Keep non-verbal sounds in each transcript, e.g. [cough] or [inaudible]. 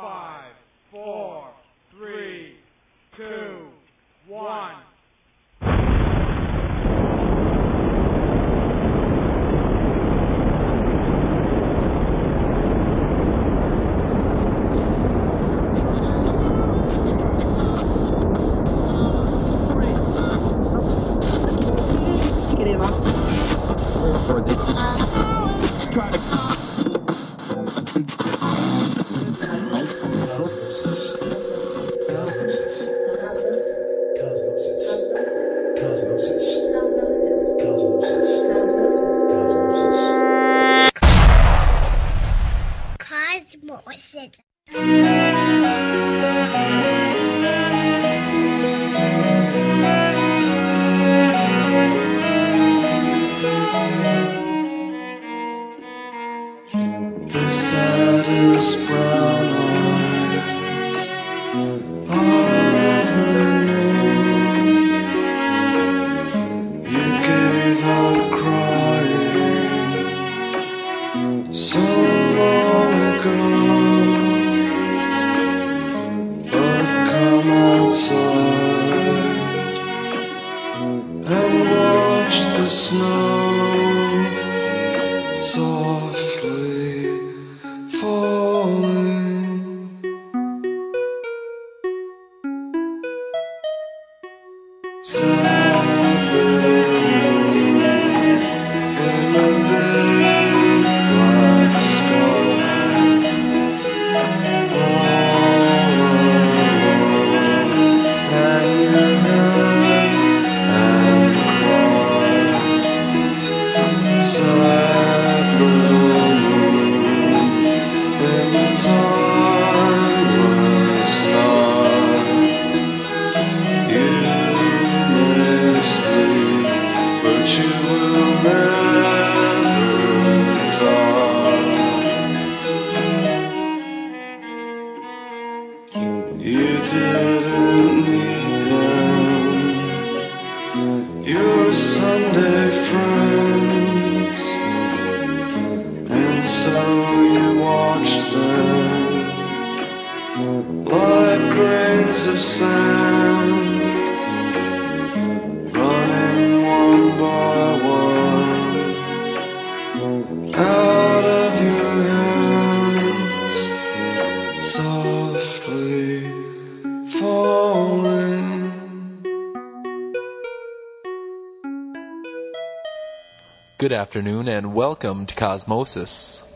Five, Good afternoon and welcome to Cosmosis.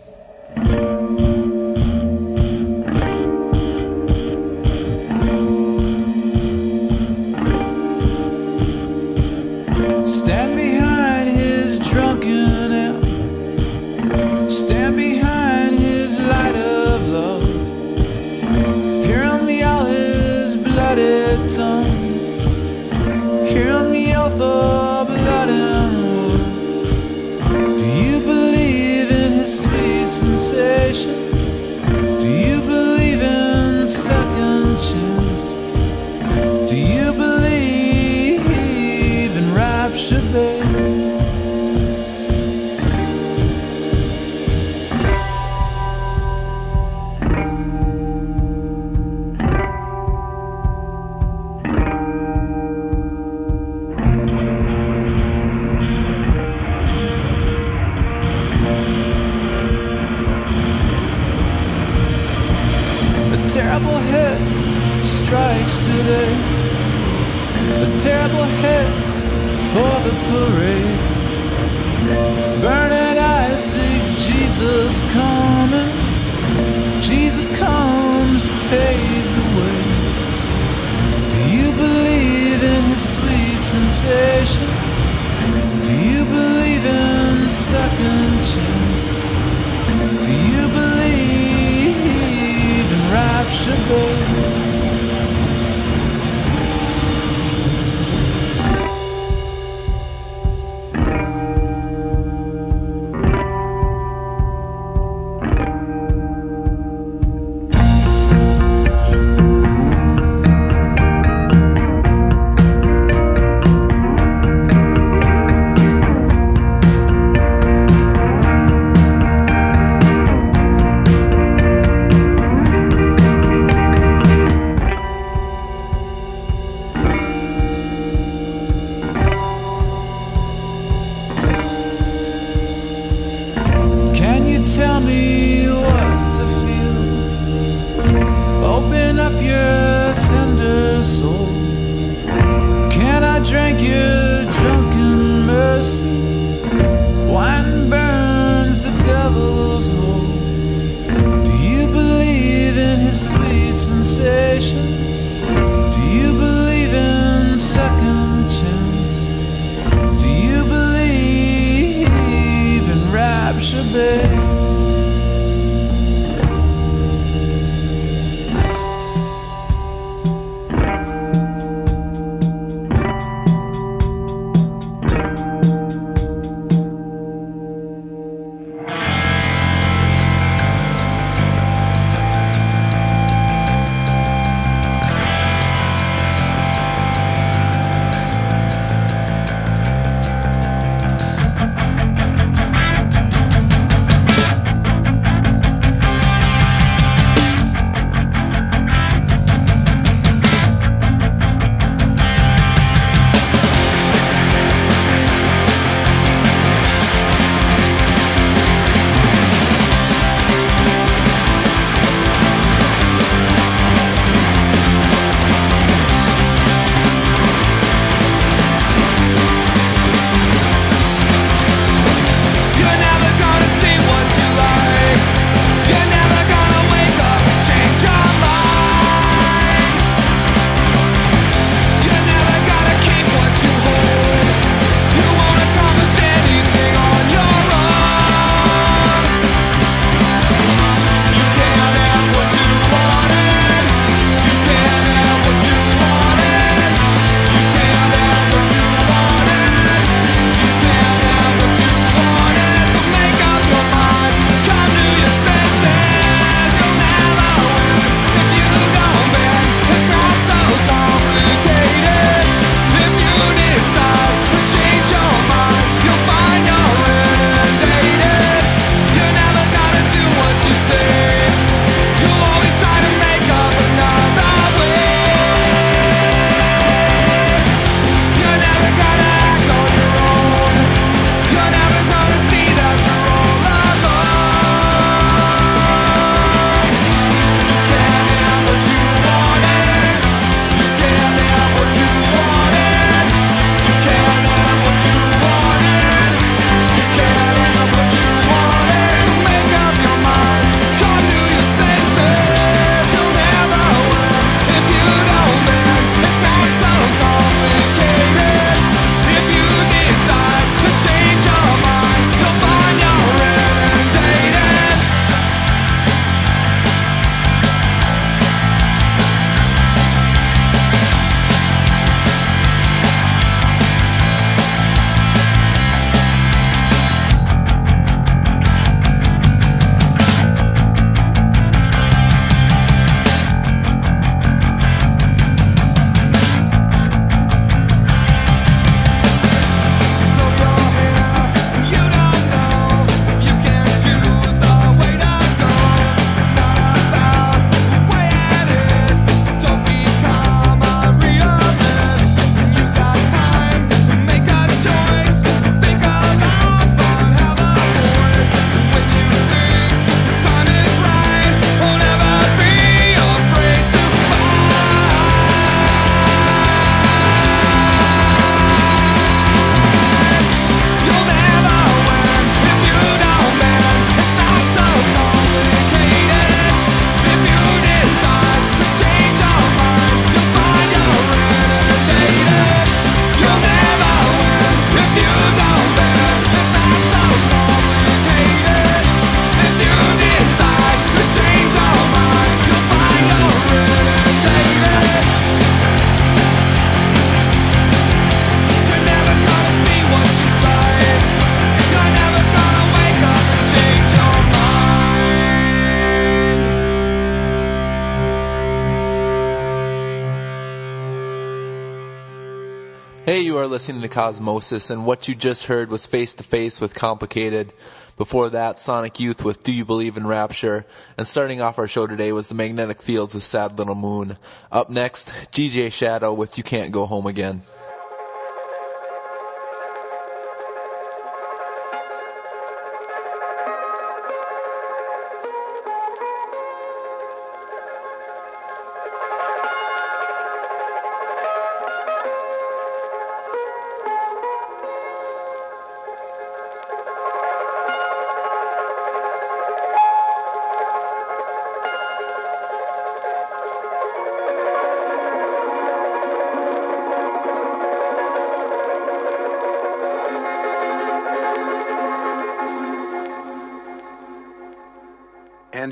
Today you are listening to Cosmosis, and what you just heard was Face to Face with Complicated. Before that, Sonic Youth with Do You Believe in Rapture. And starting off our show today was The Magnetic Fields with Sad Little Moon. Up next, DJ Shadow with You Can't Go Home Again.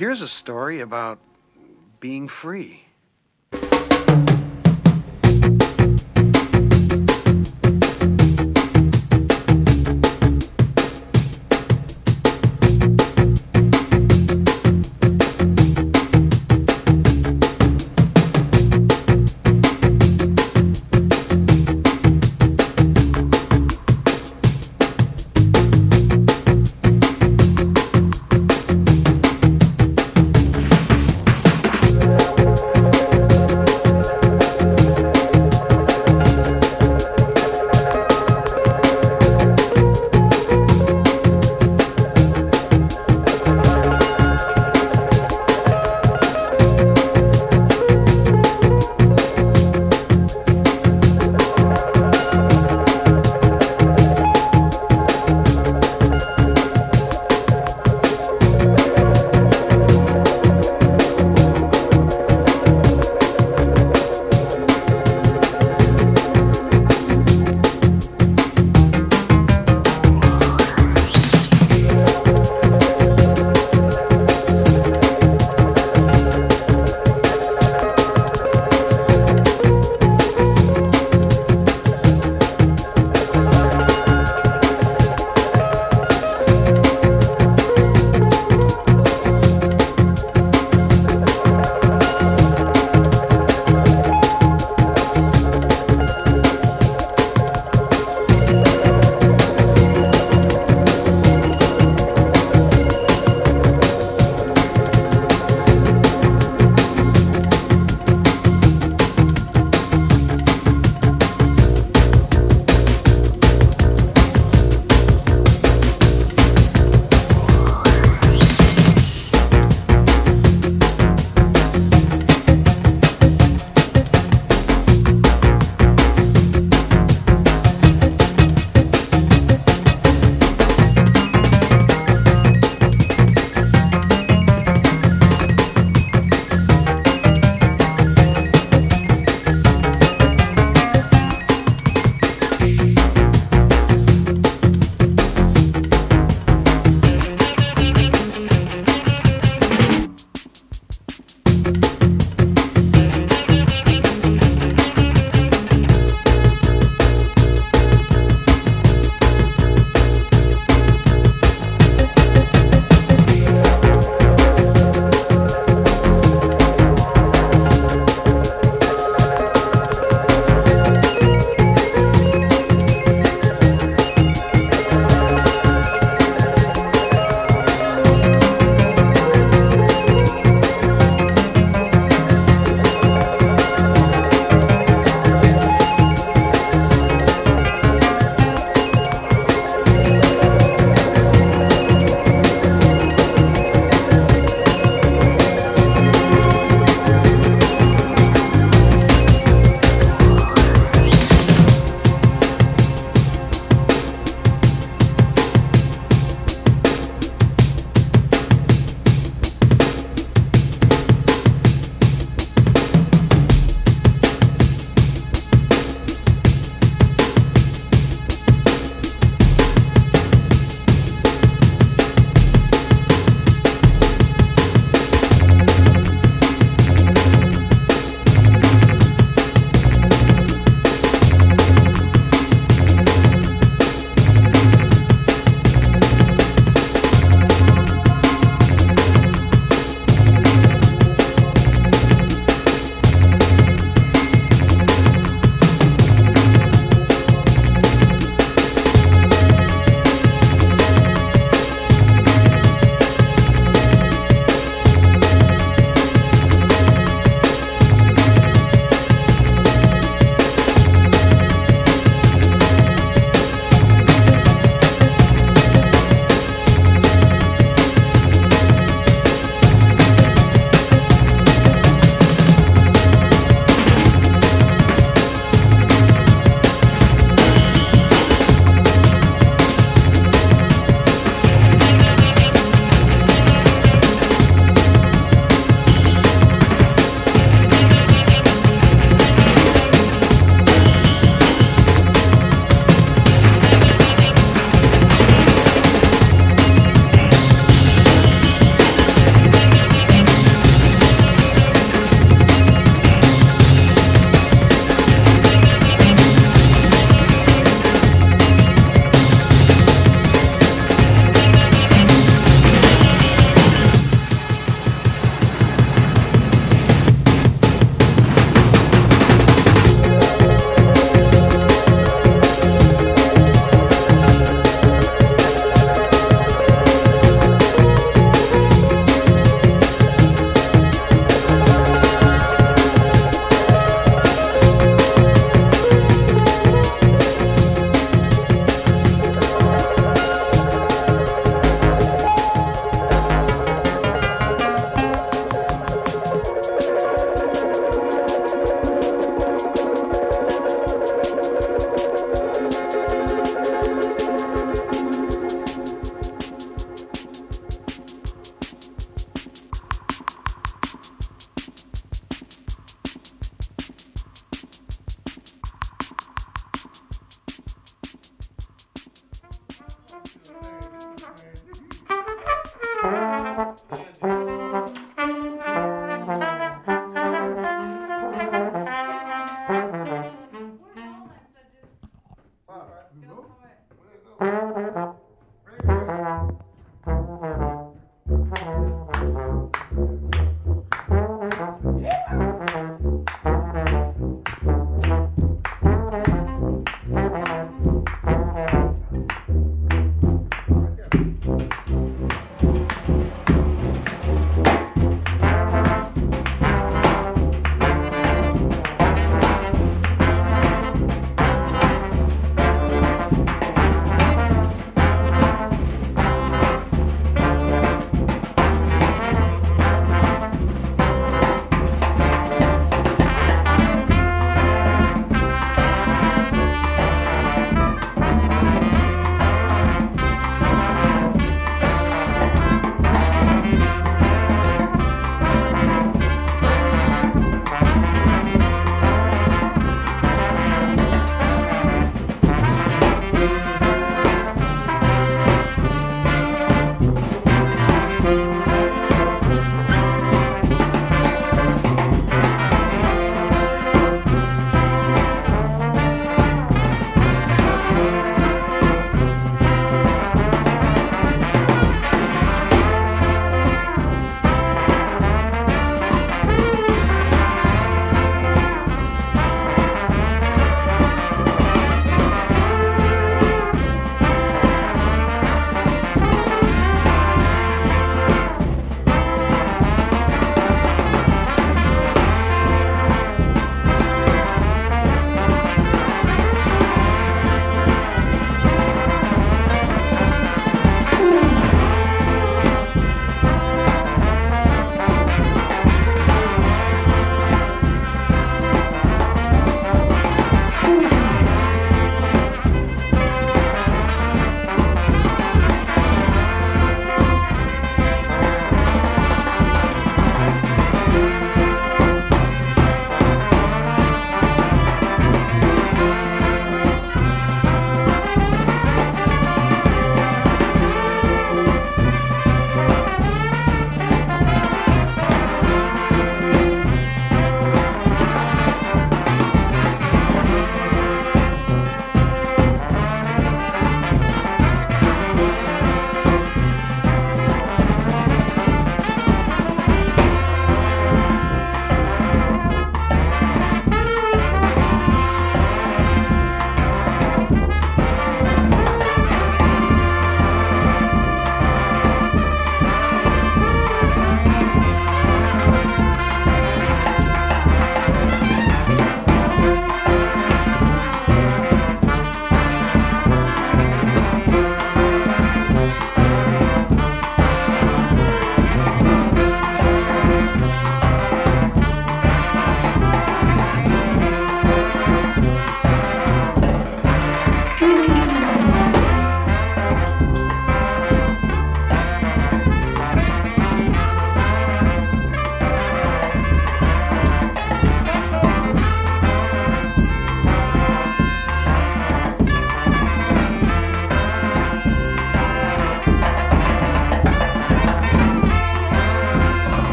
Here's a story about being free.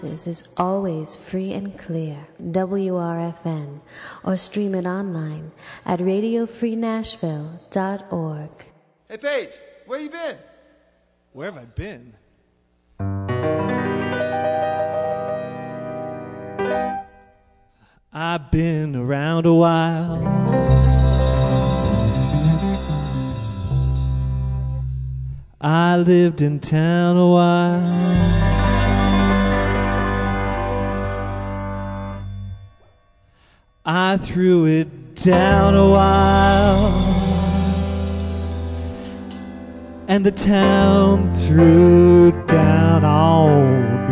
houses is always free and clear. WRFN or stream it online at radiofreenashville.org. Hey Paige, where you been? Where have I been? I've been around a while. I lived in town a while. I threw it down a while, and the town threw down on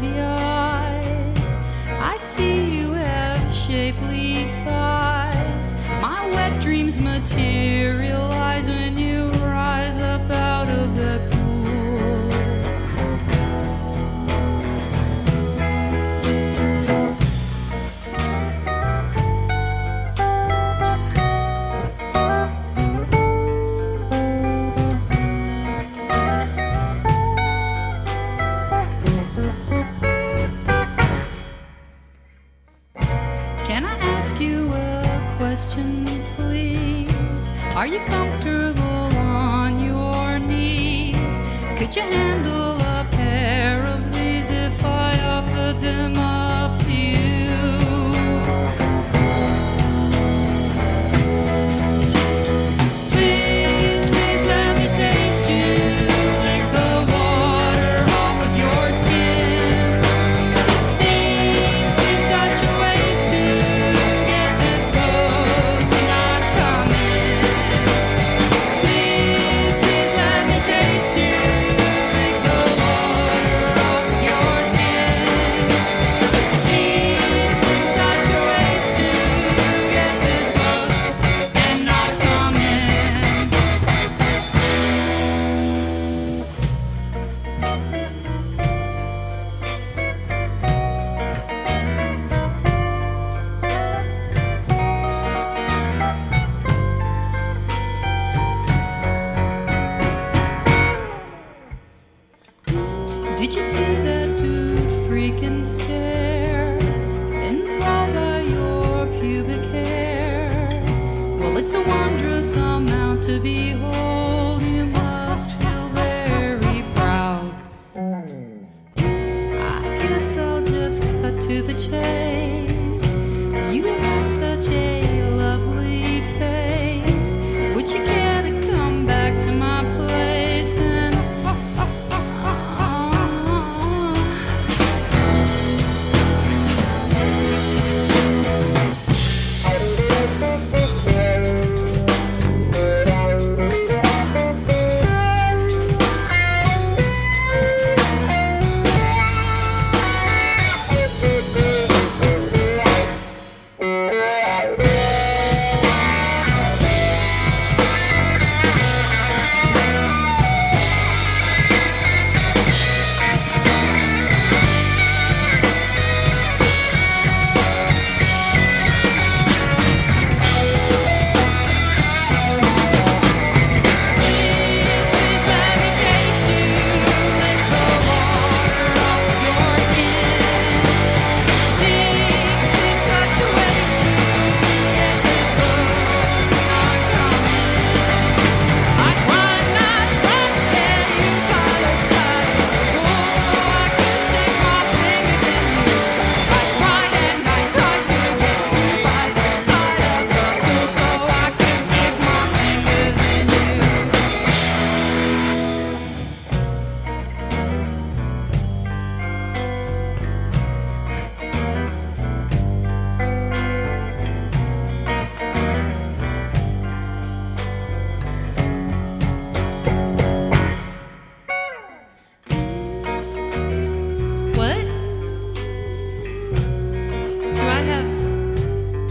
pretty Are you comfortable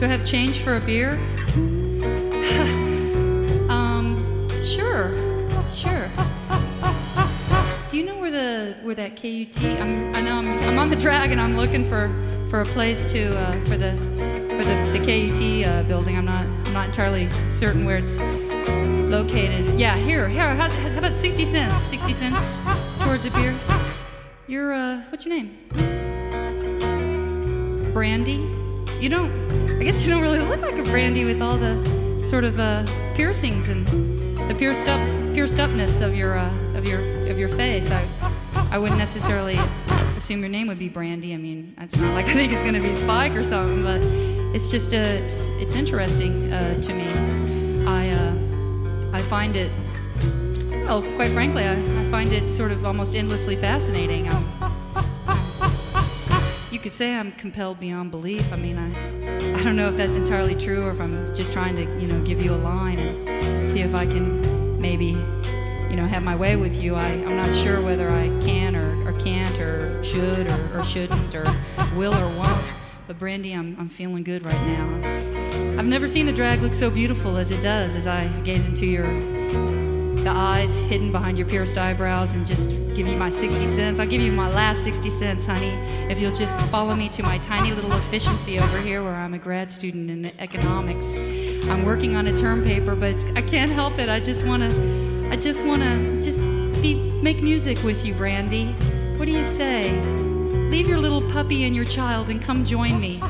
do I have change for a beer? [laughs] um, sure, sure. [laughs] Do you know where the where that KUT? I'm I know I'm I'm on the drag and I'm looking for for a place to uh, for the for the the KUT uh, building. I'm not I'm not entirely certain where it's located. Yeah, here here. How's, how about sixty cents? Sixty cents towards a beer. You're uh, what's your name? Brandy. You don't. I guess you don't really look like a brandy with all the sort of uh, piercings and the pierced up, pierced upness of your uh, of your of your face. I I wouldn't necessarily assume your name would be Brandy. I mean, it's not like I think it's going to be Spike or something, but it's just uh, it's, it's interesting uh, to me. I uh, I find it. Well, quite frankly, I, I find it sort of almost endlessly fascinating. I'm, could say I'm compelled beyond belief. I mean, I, I don't know if that's entirely true or if I'm just trying to, you know, give you a line and see if I can maybe, you know, have my way with you. I, I'm not sure whether I can or, or can't or should or, or shouldn't or will or won't. But Brandy, I'm, I'm feeling good right now. I've never seen the drag look so beautiful as it does as I gaze into your the eyes hidden behind your pierced eyebrows and just give you my 60 cents. I'll give you my last 60 cents, honey, if you'll just follow me to my tiny little efficiency over here where I'm a grad student in economics. I'm working on a term paper, but I can't help it. I just want to I just want to just be make music with you, Brandy. What do you say? Leave your little puppy and your child and come join me.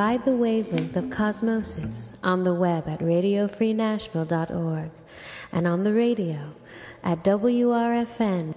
Ride the wavelength of cosmosis on the web at radiofreenashville.org and on the radio at WRFN.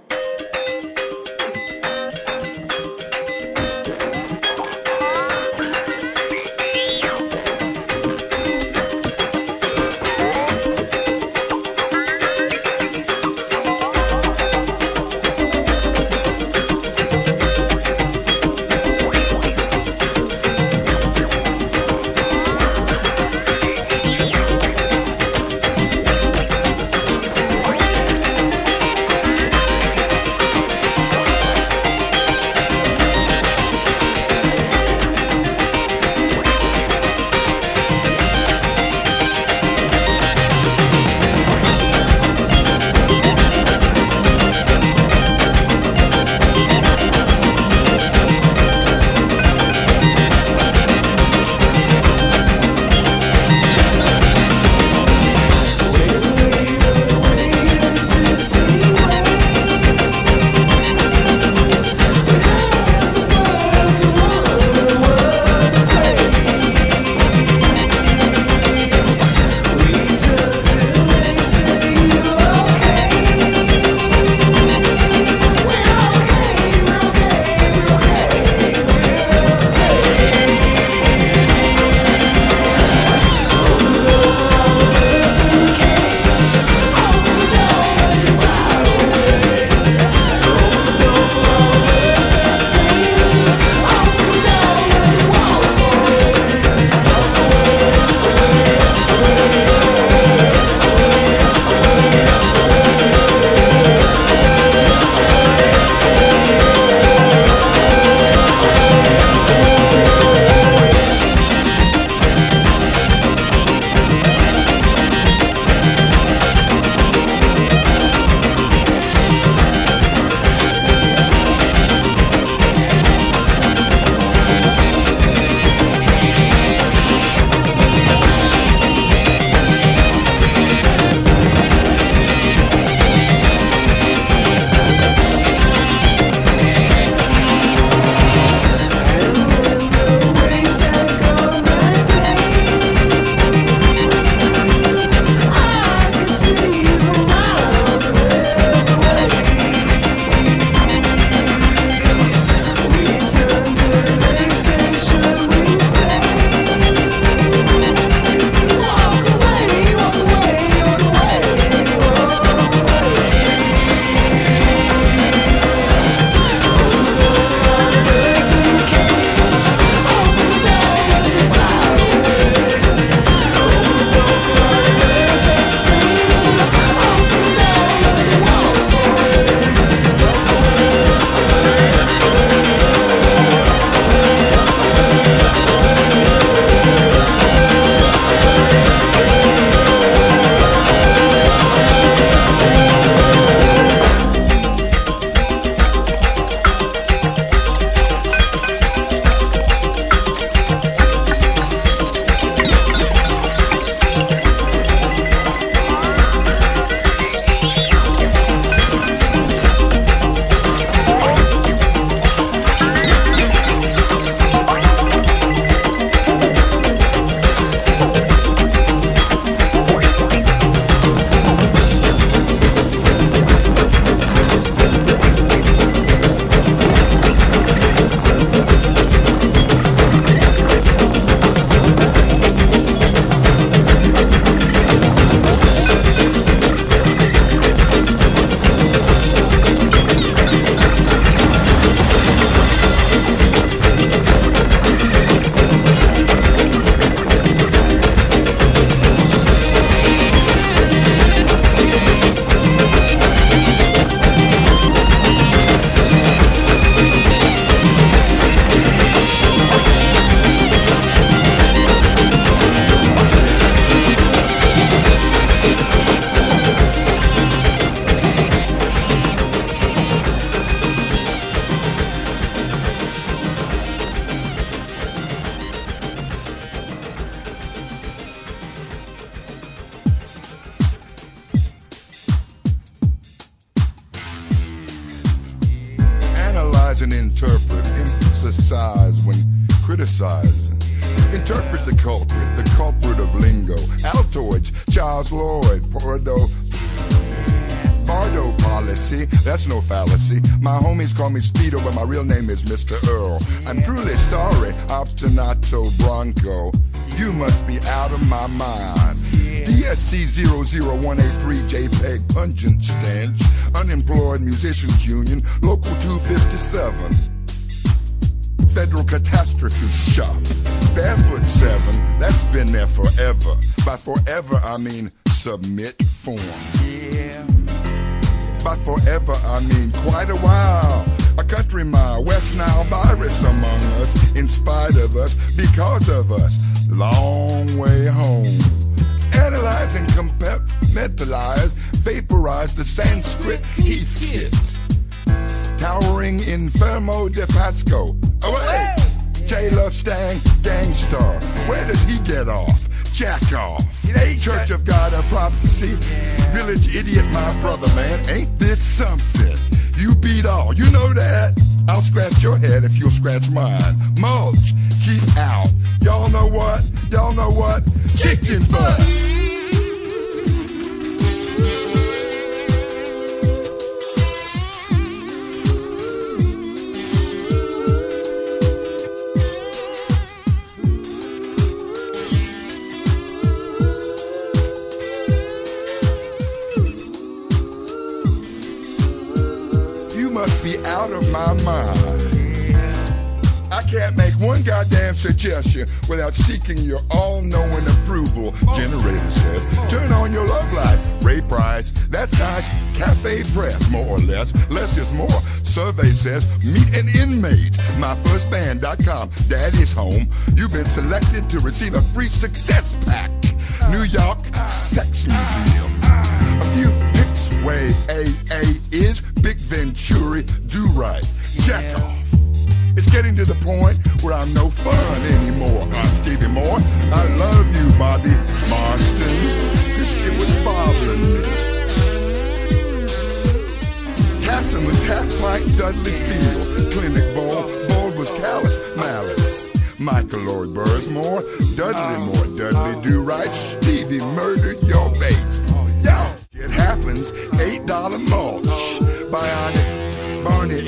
Michael Lord Bursmore. Dudley Moore. Dudley Do Right. Stevie murdered your base. Yeah. It happens. $8 mulch. Bionic. Barney.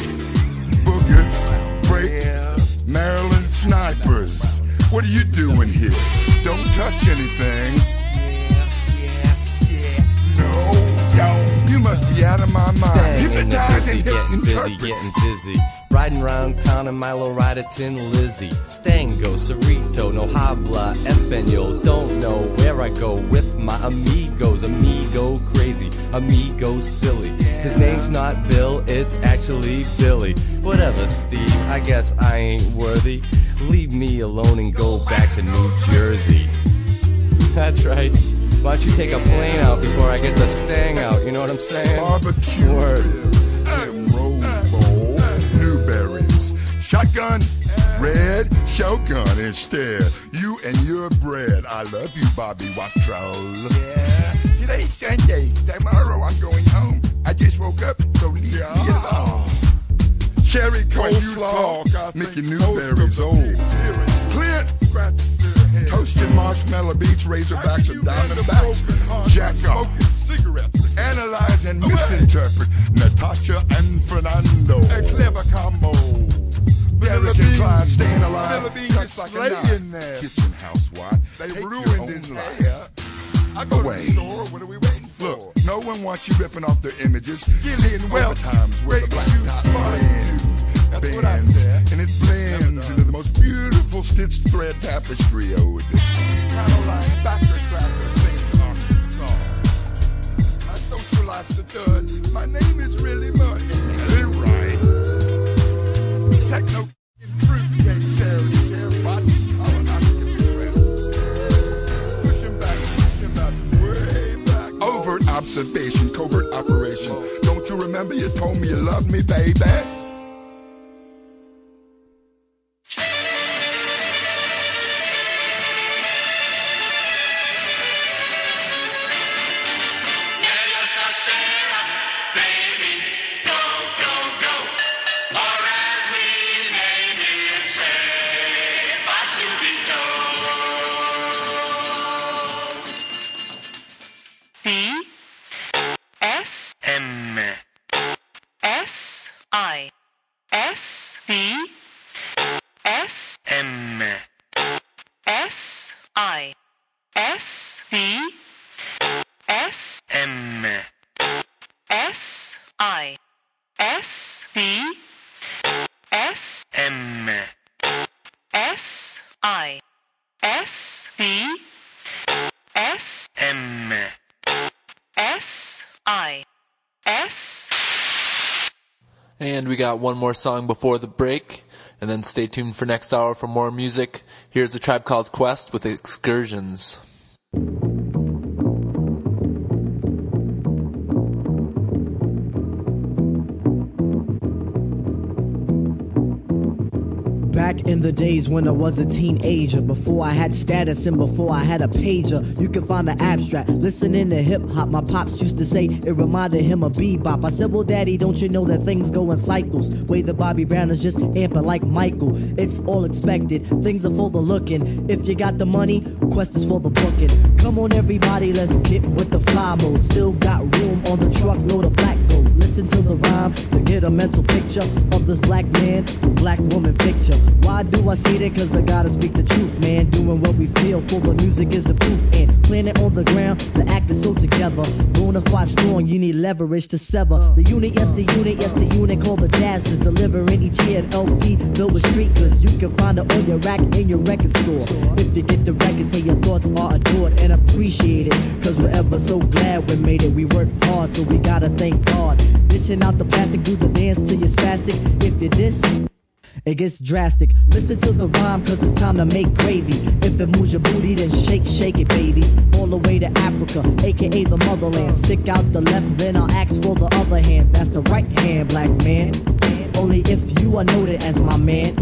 Booger. Break. Maryland snipers. What are you doing here? Don't touch anything. No, no, you must be out of my mind. Staying in the Hypnotize busy, getting busy, getting dizzy. Riding around town in Milo Rider Tin Lizzie. Stango, Cerrito, no habla, Espanol. Don't know where I go with my amigos. Amigo crazy, amigo silly. His name's not Bill, it's actually Billy. Whatever, Steve, I guess I ain't worthy. Leave me alone and go back to New Jersey. That's right. Why don't you take a plane out before I get the stang out? You know what I'm saying? Barbecue. Word. Shotgun. Red. Shogun instead. You and your bread. I love you, Bobby Wattrell. Yeah. Today's Sunday. Tomorrow I'm going home. I just woke up, so leave me alone. Cherry coleslaw. Mickey Newbury's old. Clint. Toasted marshmallow beach, razorbacks, and diamondbacks. Jack off. Smoking cigarettes. Analyze and misinterpret Natasha and Fernando. A clever combo. Derek and Clyde staying alive. Cuts like a knife. Kitchen housewife. They ruined his hair. I go Away. to the store. What are we waiting for? Look, no one wants you ripping off their images. Seeing well times where the black top blends. That's what I said. And it blends into the most beautiful stitched thread tapestry ode. Caroline Backer Cracker sings Arkansas. I socialize the third. My name is really Mud. Techno cherry body. Oh, I'm Pushing back, pushing back, way back. Overt observation, covert operation. Don't you remember you told me you loved me, baby? We got one more song before the break, and then stay tuned for next hour for more music. Here's a tribe called Quest with Excursions. In the days when I was a teenager, before I had status and before I had a pager, you can find the abstract. Listening to hip hop, my pops used to say it reminded him of bebop. I said, Well, daddy, don't you know that things go in cycles? Way the Bobby Brown is just amping like Michael. It's all expected, things are for the looking. If you got the money, quest is for the booking. Come on, everybody, let's get with the fly mode. Still got room on the truckload of black gold. Listen to the rhyme to get a mental picture of this black man, black woman picture. Why do I say that? Cause I gotta speak the truth, man. Doing what we feel for the music is the proof. And planet on the ground, the act is so together. Bonafide strong, you need leverage to sever. The unit, yes, the unit, yes, the unit called the jazz is delivering each year an LP filled with street goods. You can find it on your rack in your record store. If you get the record, say your thoughts are adored and appreciated. Cause we're ever so glad we made it. We worked hard, so we gotta thank God. Dishing out the plastic, do the dance till you're spastic. If you diss, it gets drastic. Listen to the rhyme, cause it's time to make gravy. If it moves your booty, then shake, shake it, baby. All the way to Africa, aka the motherland. Stick out the left, then I'll ask for the other hand. That's the right hand, black man. Only if you are noted as my man.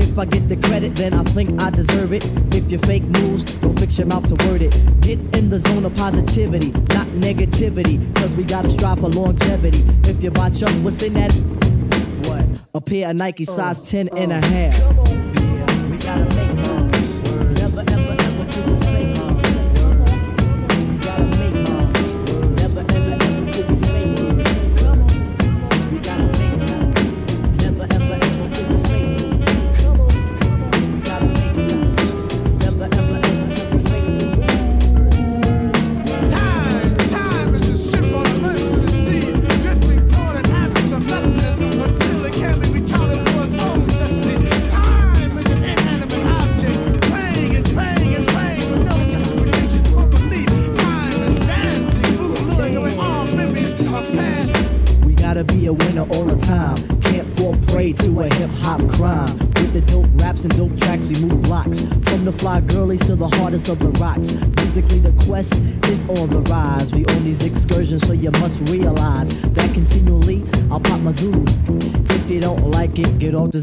If I get the credit, then I think I deserve it. If you fake news, don't fix your mouth to word it. Get in the zone of positivity, not negativity. Cause we gotta strive for longevity. If you botch up, what's in that? What? A pair of Nike size uh, 10 and a uh. half.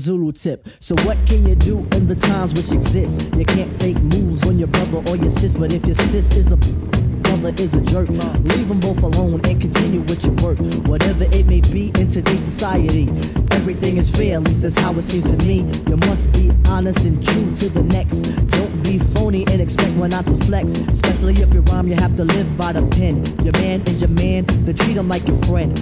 Zulu tip. So what can you do in the times which exist? You can't fake moves on your brother or your sis, but if your sis is a brother is a jerk. Leave them both alone and continue with your work. Whatever it may be in today's society, everything is fair, at least that's how it seems to me. You must be honest and true to the next. Don't be phony and expect one not to flex. Especially if you rhyme, you have to live by the pen. Your man is your man, then treat him like your friend.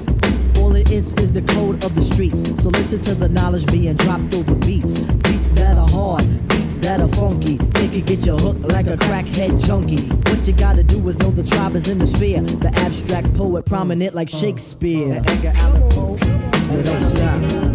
All it is is the code of the streets. So listen to the knowledge being dropped over beats. Beats that are hard, beats that are funky. It could get you hooked like a crackhead junkie. What you gotta do is know the tribe is in the sphere. The abstract poet prominent like Shakespeare. Edgar Allan Poe. Yeah, don't stop.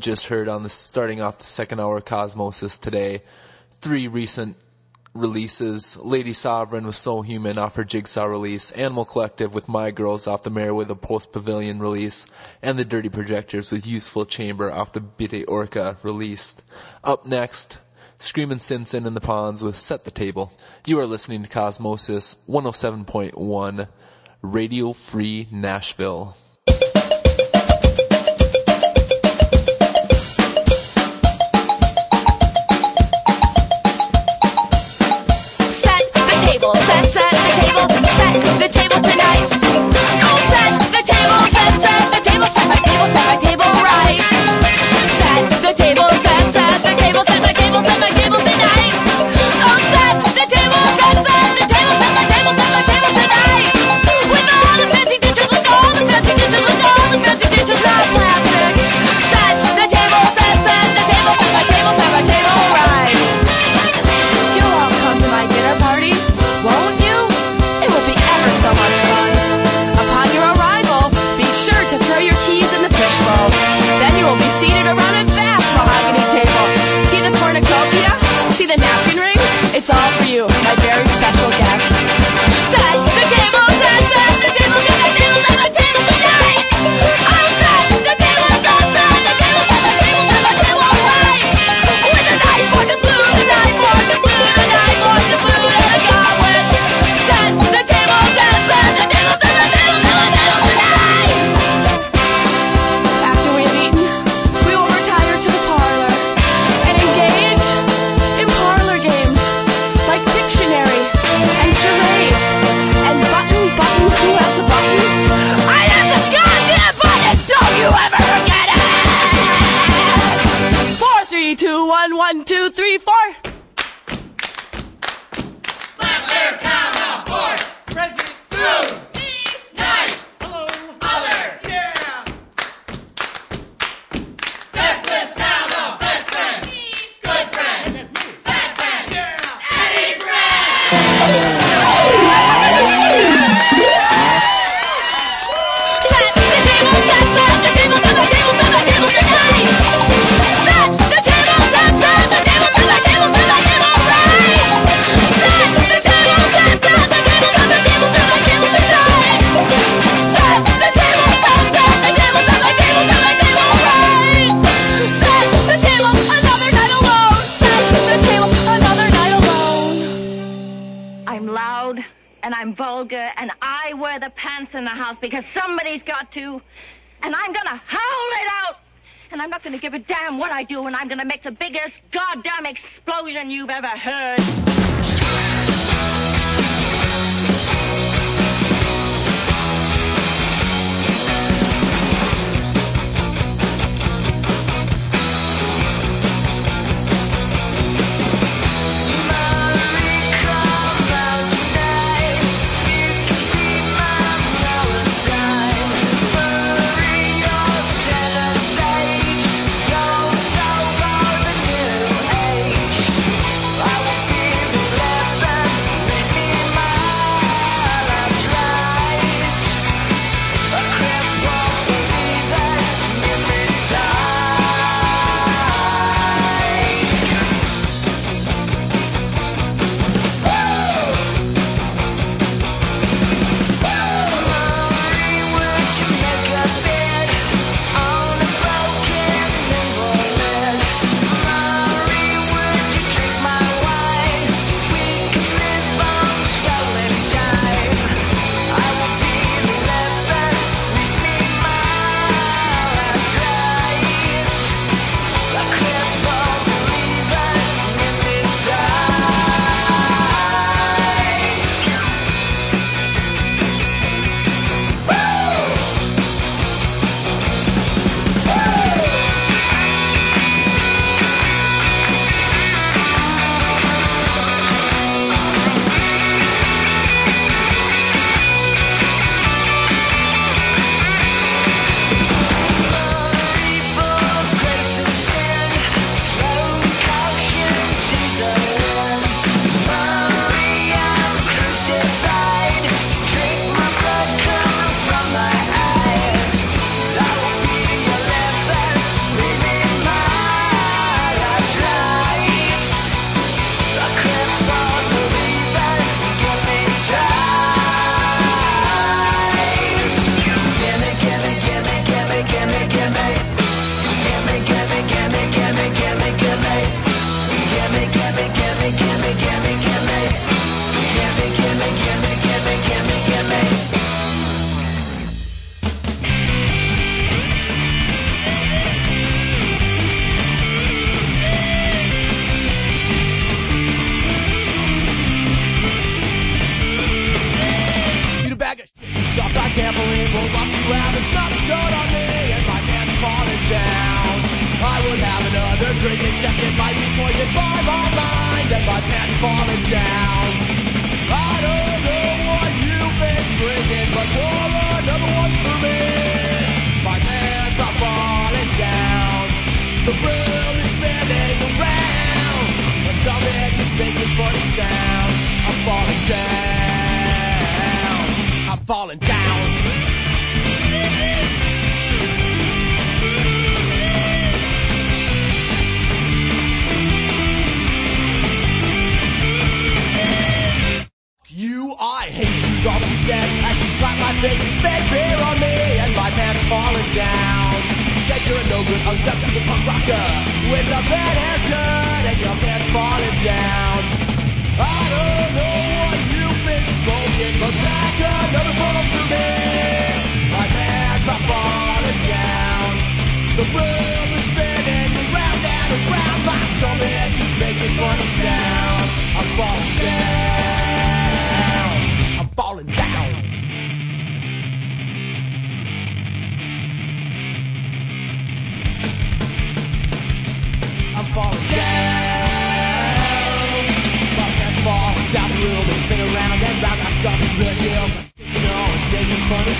just heard on the starting off the second hour of Cosmosis today. Three recent releases. Lady Sovereign with So Human off her Jigsaw release, Animal Collective with My Girls off the Merriweather Post Pavilion release, and The Dirty Projectors with Useful Chamber off the Bitte Orca release. Up next, Screaming Sin Sin in the Ponds with Set the Table. You are listening to Cosmosis 107.1 Radio Free Nashville. the table tonight. All set, the table set, set, the table set, the table set, the table set.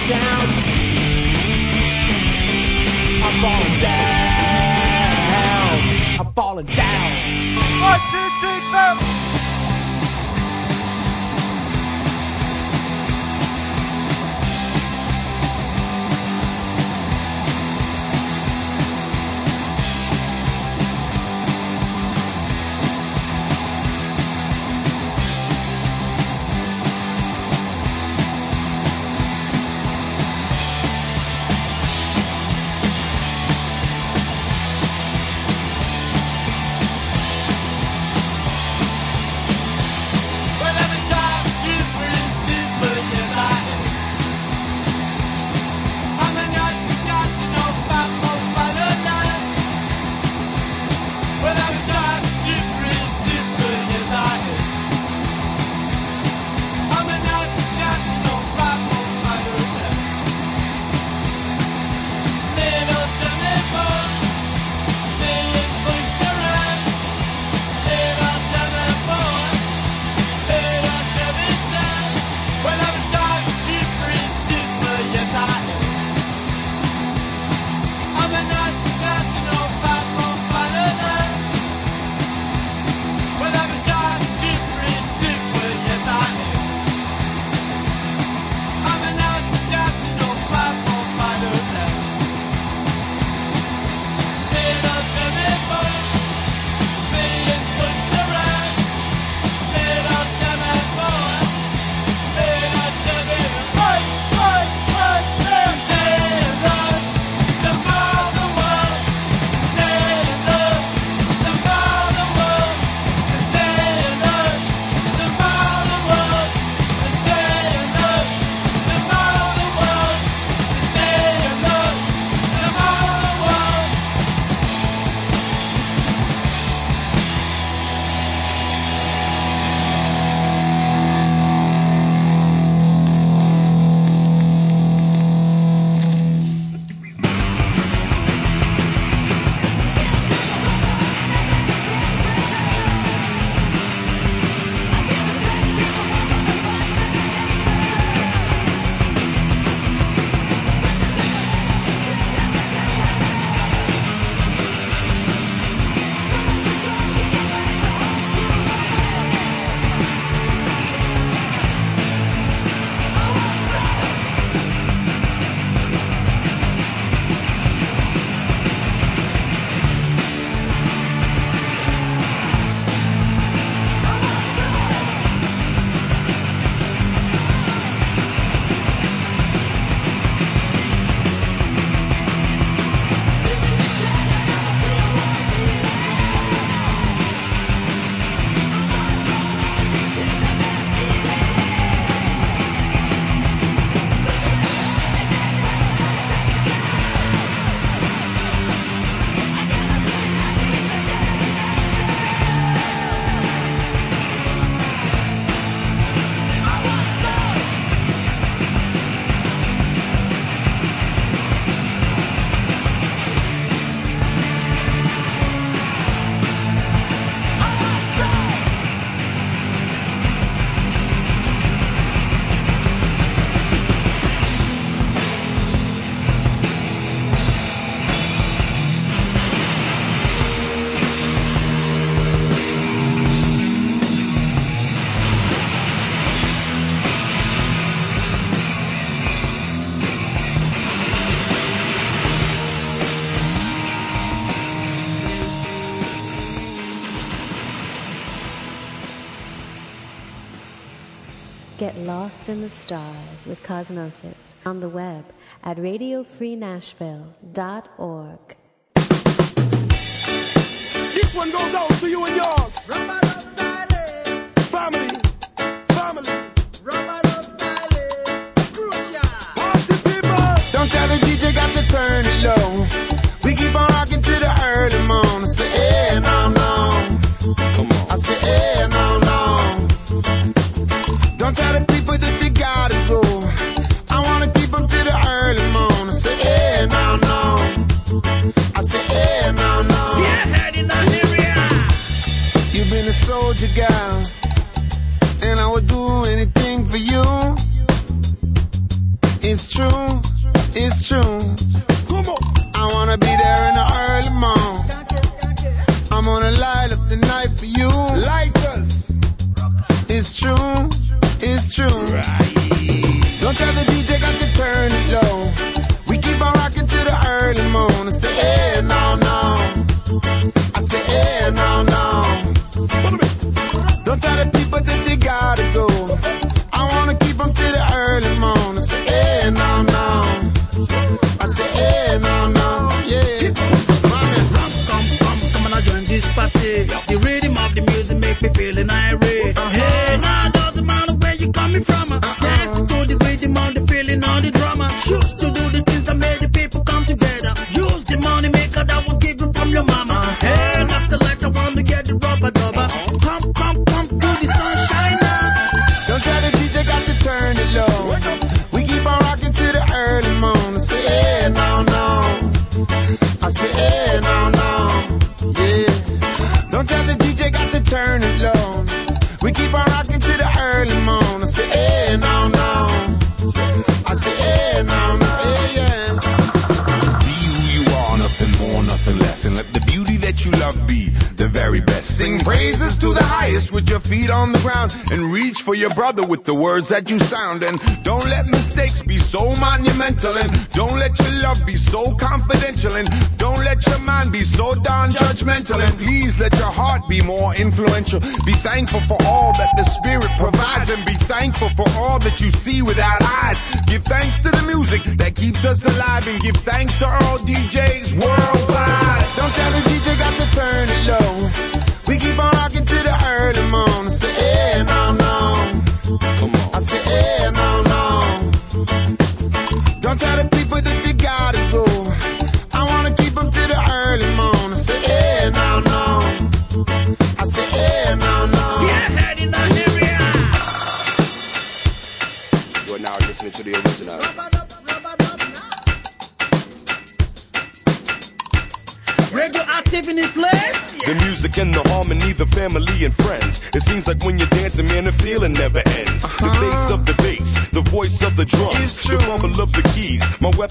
Down. I'm falling down. One, two, three, lost in the stars with Cosmosis on the web at radiofreenashville.org. This one goes out to you and yours. Family, family. With the words that you sound. And don't let mistakes be so monumental. And don't let your love be so confidential. And don't let your mind be so darn judgmental. And please let your heart be more influential. Be thankful for all that the Spirit provides. And be thankful for all that you see without eyes. Give thanks to the music that keeps us alive. And give thanks to all DJs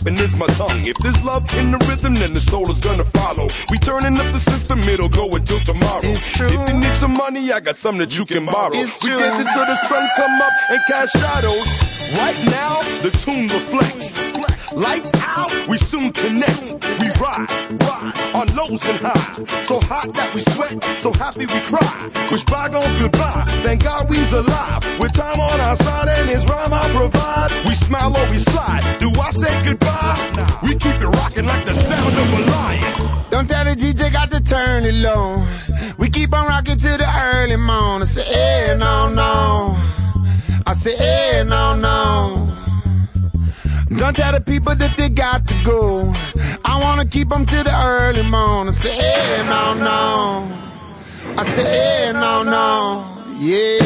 My is my tongue. If there's love in the rhythm, then the soul is gonna follow. We turning up the system, it'll go until tomorrow. It's true. If you need some money, I got some that you can borrow. It's true. we dance until the sun come up and cast shadows. Right now, the tune reflects. Lights out, we soon connect. We ride, ride on lows and high. So hot that we sweat, so happy we cry. Wish bygones goodbye. Thank God we's alive. With time on our side and his rhyme I provide. We smile or we slide. Do I say goodbye? We keep it rocking like the sound of a lion. Don't tell the DJ got to turn it low. We keep on rocking till the early morning. I Say, eh, no, no. I say, eh, no, no. Don't tell the people that they got to go. I wanna keep them to the early morning. I say, eh, no, no. I say, eh, no, no. Yeah.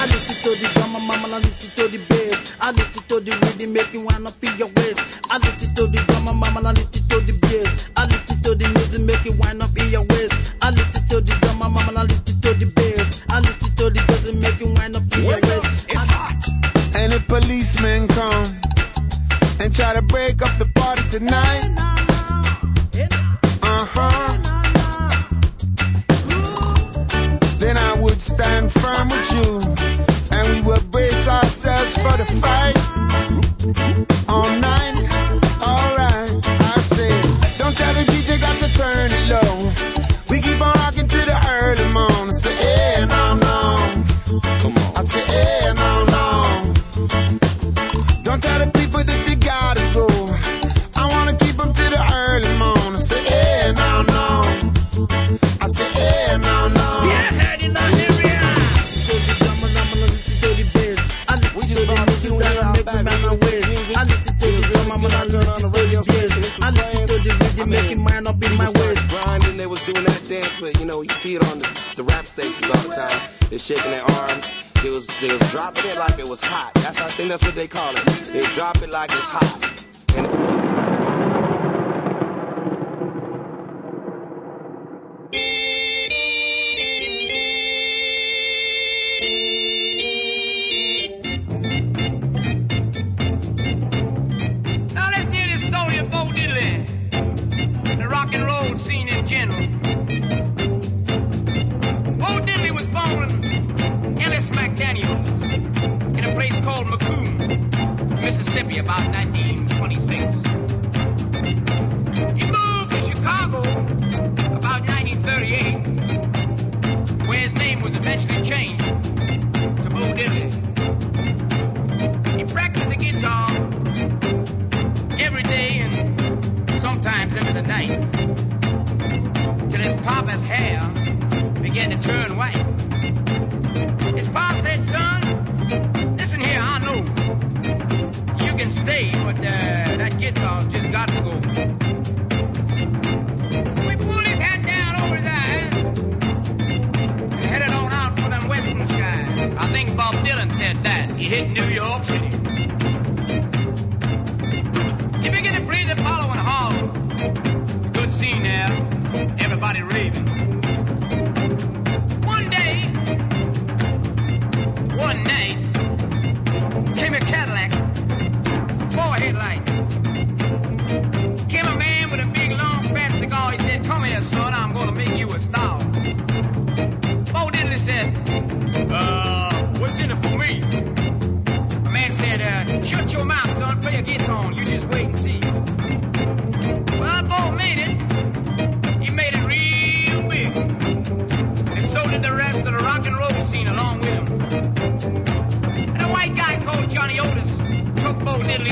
I listen to the drama, mama, I listen to the bass. I listen to the rhythm, make you wanna be your waist. I listen to the drama, mama, I listen to the bass. I listen to the music, make you wanna be your waist. I listen to the drama, mama, I listen to the bass. I listen to the music, make you wanna be your waist. It's hot. And if policemen come and try to break up the party tonight, uh huh. Then I would stand firm with you, and we would brace ourselves for the fight. All night, rhythm, making mine up in my waist. grinding, they was doing that dance but you know, you see it on the, the rap stations all the time. They're shaking their arms. They was they was dropping it like it was hot. That's I think that's what they call it. They drop it like it's hot. And and roll scene in general. Bo Diddley was born Ellis McDaniels in a place called McComb, Mississippi, about 1926. He moved to Chicago about 1938, where his name was eventually changed to Bo Diddley. He practiced the guitar sometimes into the night. Till his papa's hair began to turn white. His pa said, son, listen here, I know you can stay, but uh, that guitar's just got to go. So he pulled his hat down over his eyes and headed on out for them western skies. I think Bob Dylan said that. He hit New York City. He began to play the Apollo in Harlem. Good scene there. Everybody raving.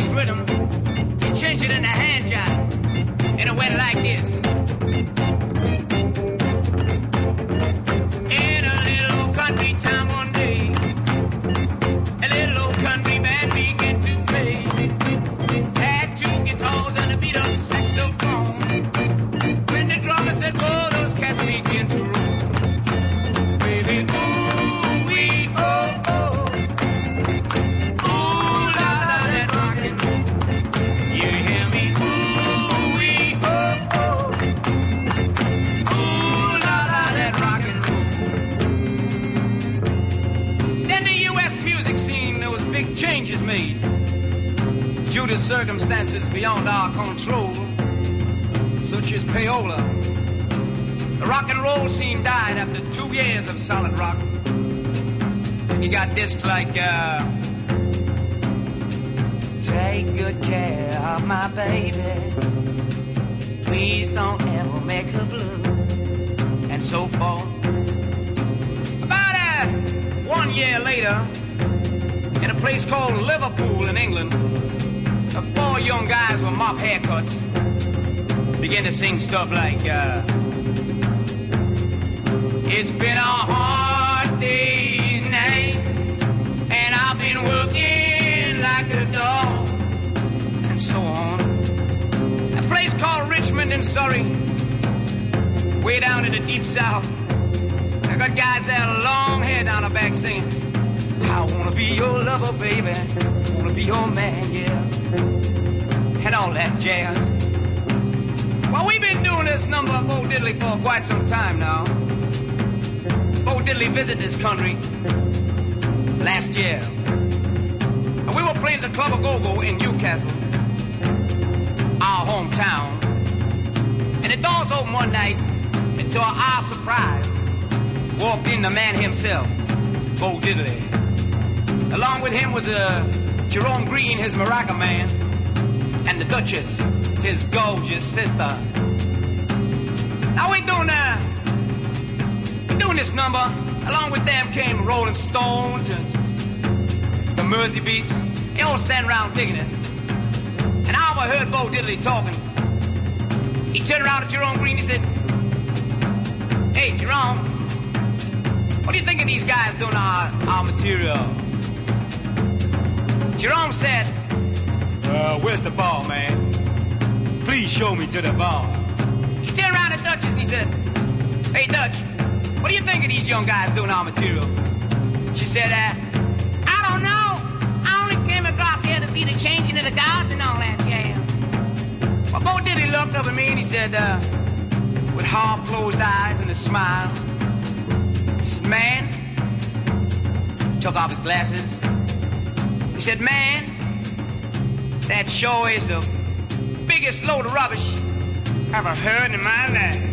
Bo rhythm. And changed it in into hand circumstances beyond our control, such as payola. The rock and roll scene died after two years of solid rock. And You got discs like, uh, Take good care of my baby. Please don't ever make her blue. And so forth. About uh, one year later, in a place called Liverpool in England, the four young guys with mop haircuts begin to sing stuff like, uh, It's been a hard day's night, and I've been working like a dog, and so on. A place called Richmond in Surrey, way down in the deep south. I got guys that have long hair down the back singing, I wanna be your lover, baby. I wanna be your man, yeah. All that jazz. Well, we've been doing this number of Bo Diddley for quite some time now. Bo Diddley visited this country last year. And we were playing the Club of Go-Go in Newcastle, our hometown. And the doors opened one night, and to our surprise, walked in the man himself, Bo Diddley. Along with him was uh, Jerome Green, his maraca man, the Duchess, his gorgeous sister. Now we doing uh, we doing this number. Along with them came Rolling Stones and the Mersey Beats. They all stand around digging it. And I overheard Bo Diddley talking. He turned around at Jerome Green. He said, "Hey, Jerome, what do you think of these guys doing our, our material?" Jerome said, uh, where's the ball, man? Please show me to the ball. He turned around to Duchess and he said, Hey, Dutch, what do you think of these young guys doing our material? She said, uh, I don't know. I only came across here to see the changing of the guards and all that, yeah. Well, Bo Diddley looked up at me and he said, uh, with half closed eyes and a smile, he said, Man, took off his glasses. He said, Man, sure is the biggest load of rubbish I've ever heard in my life.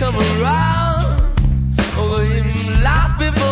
come around. Oh, laugh before.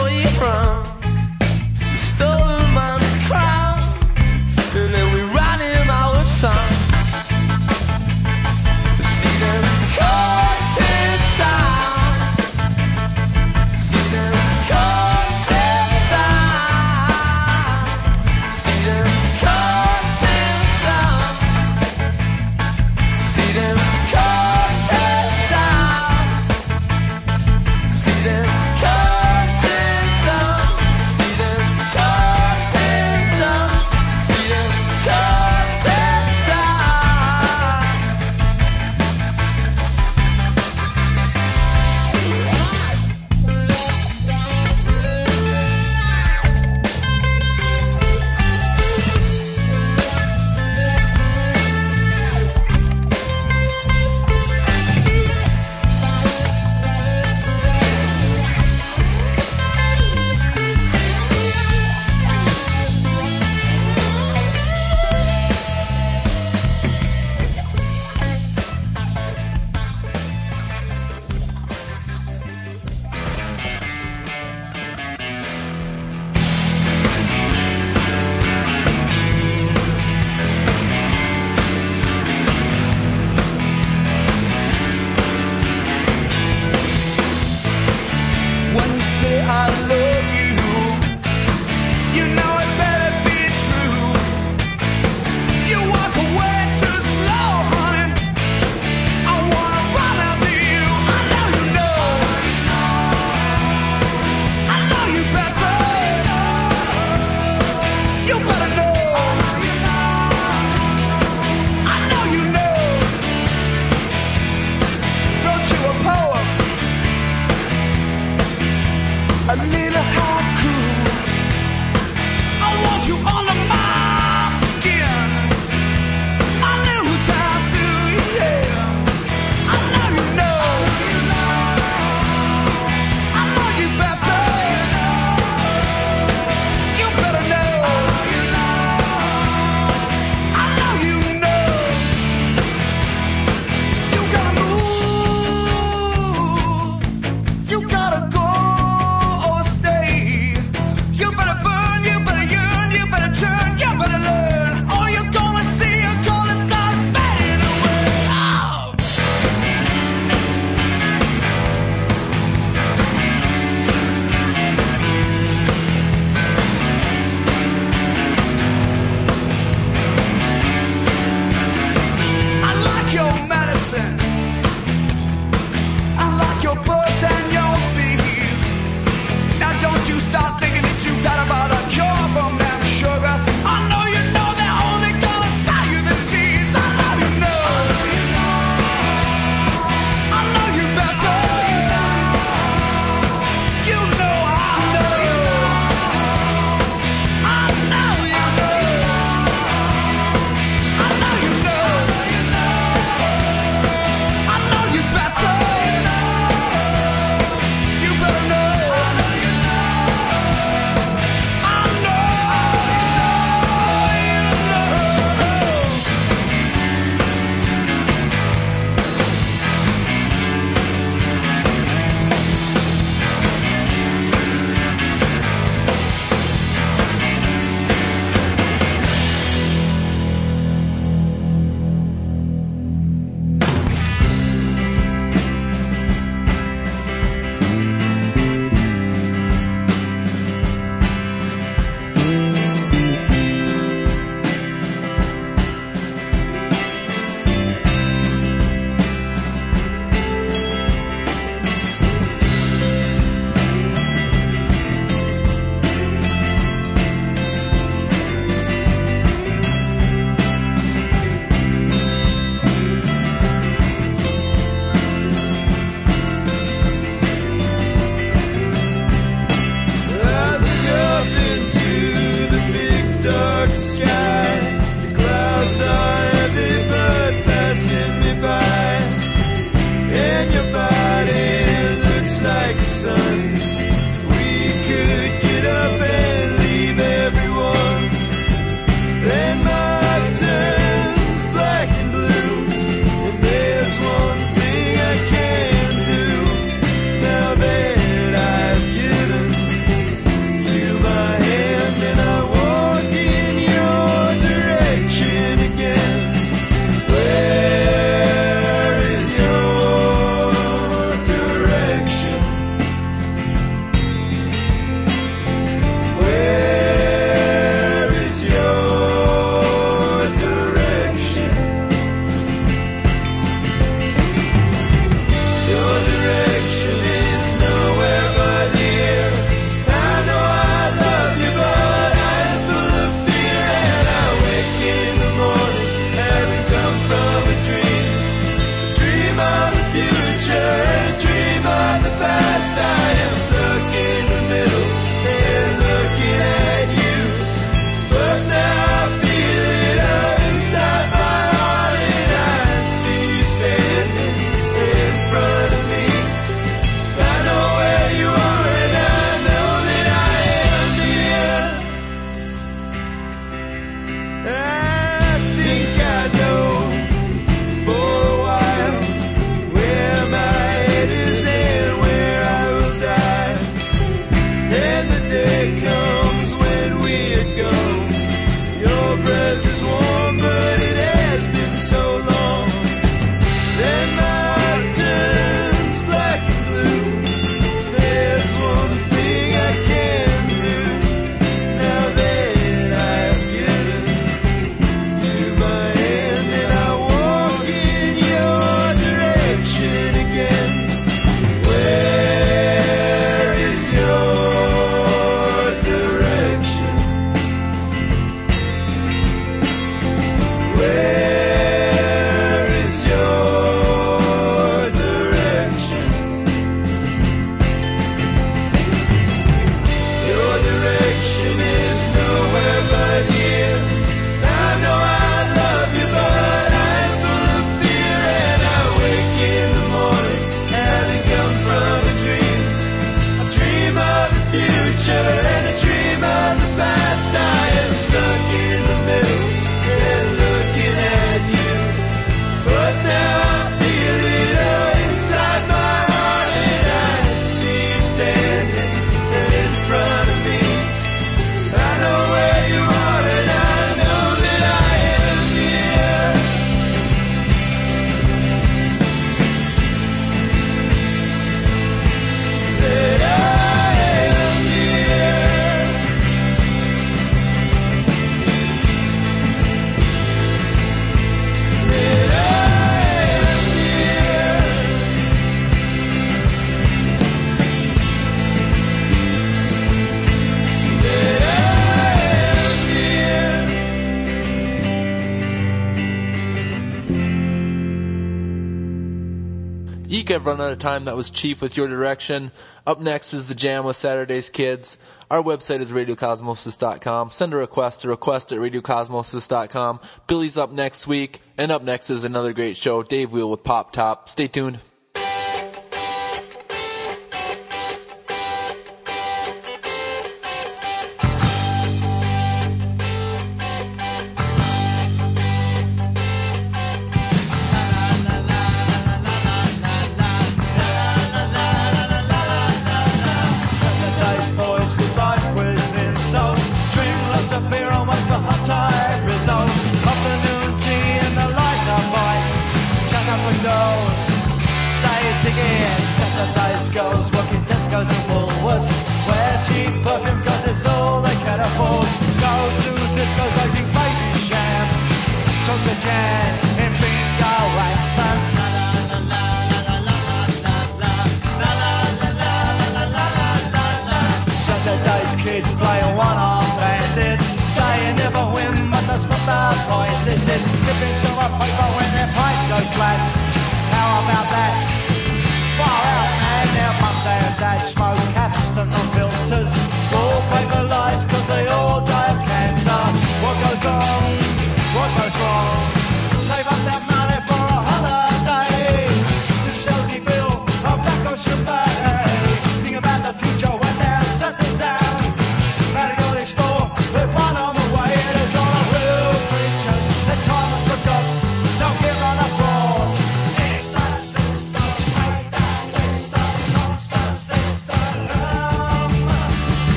amount of time. That was Chief with Your Direction. Up next is The Jam with Saturday's Kids. Our website is radiocosmosis.com. Send a request to request at radiocosmosis.com. Billy's up next week. And up next is another great show, Dave Wheel with Pop Top. Stay tuned.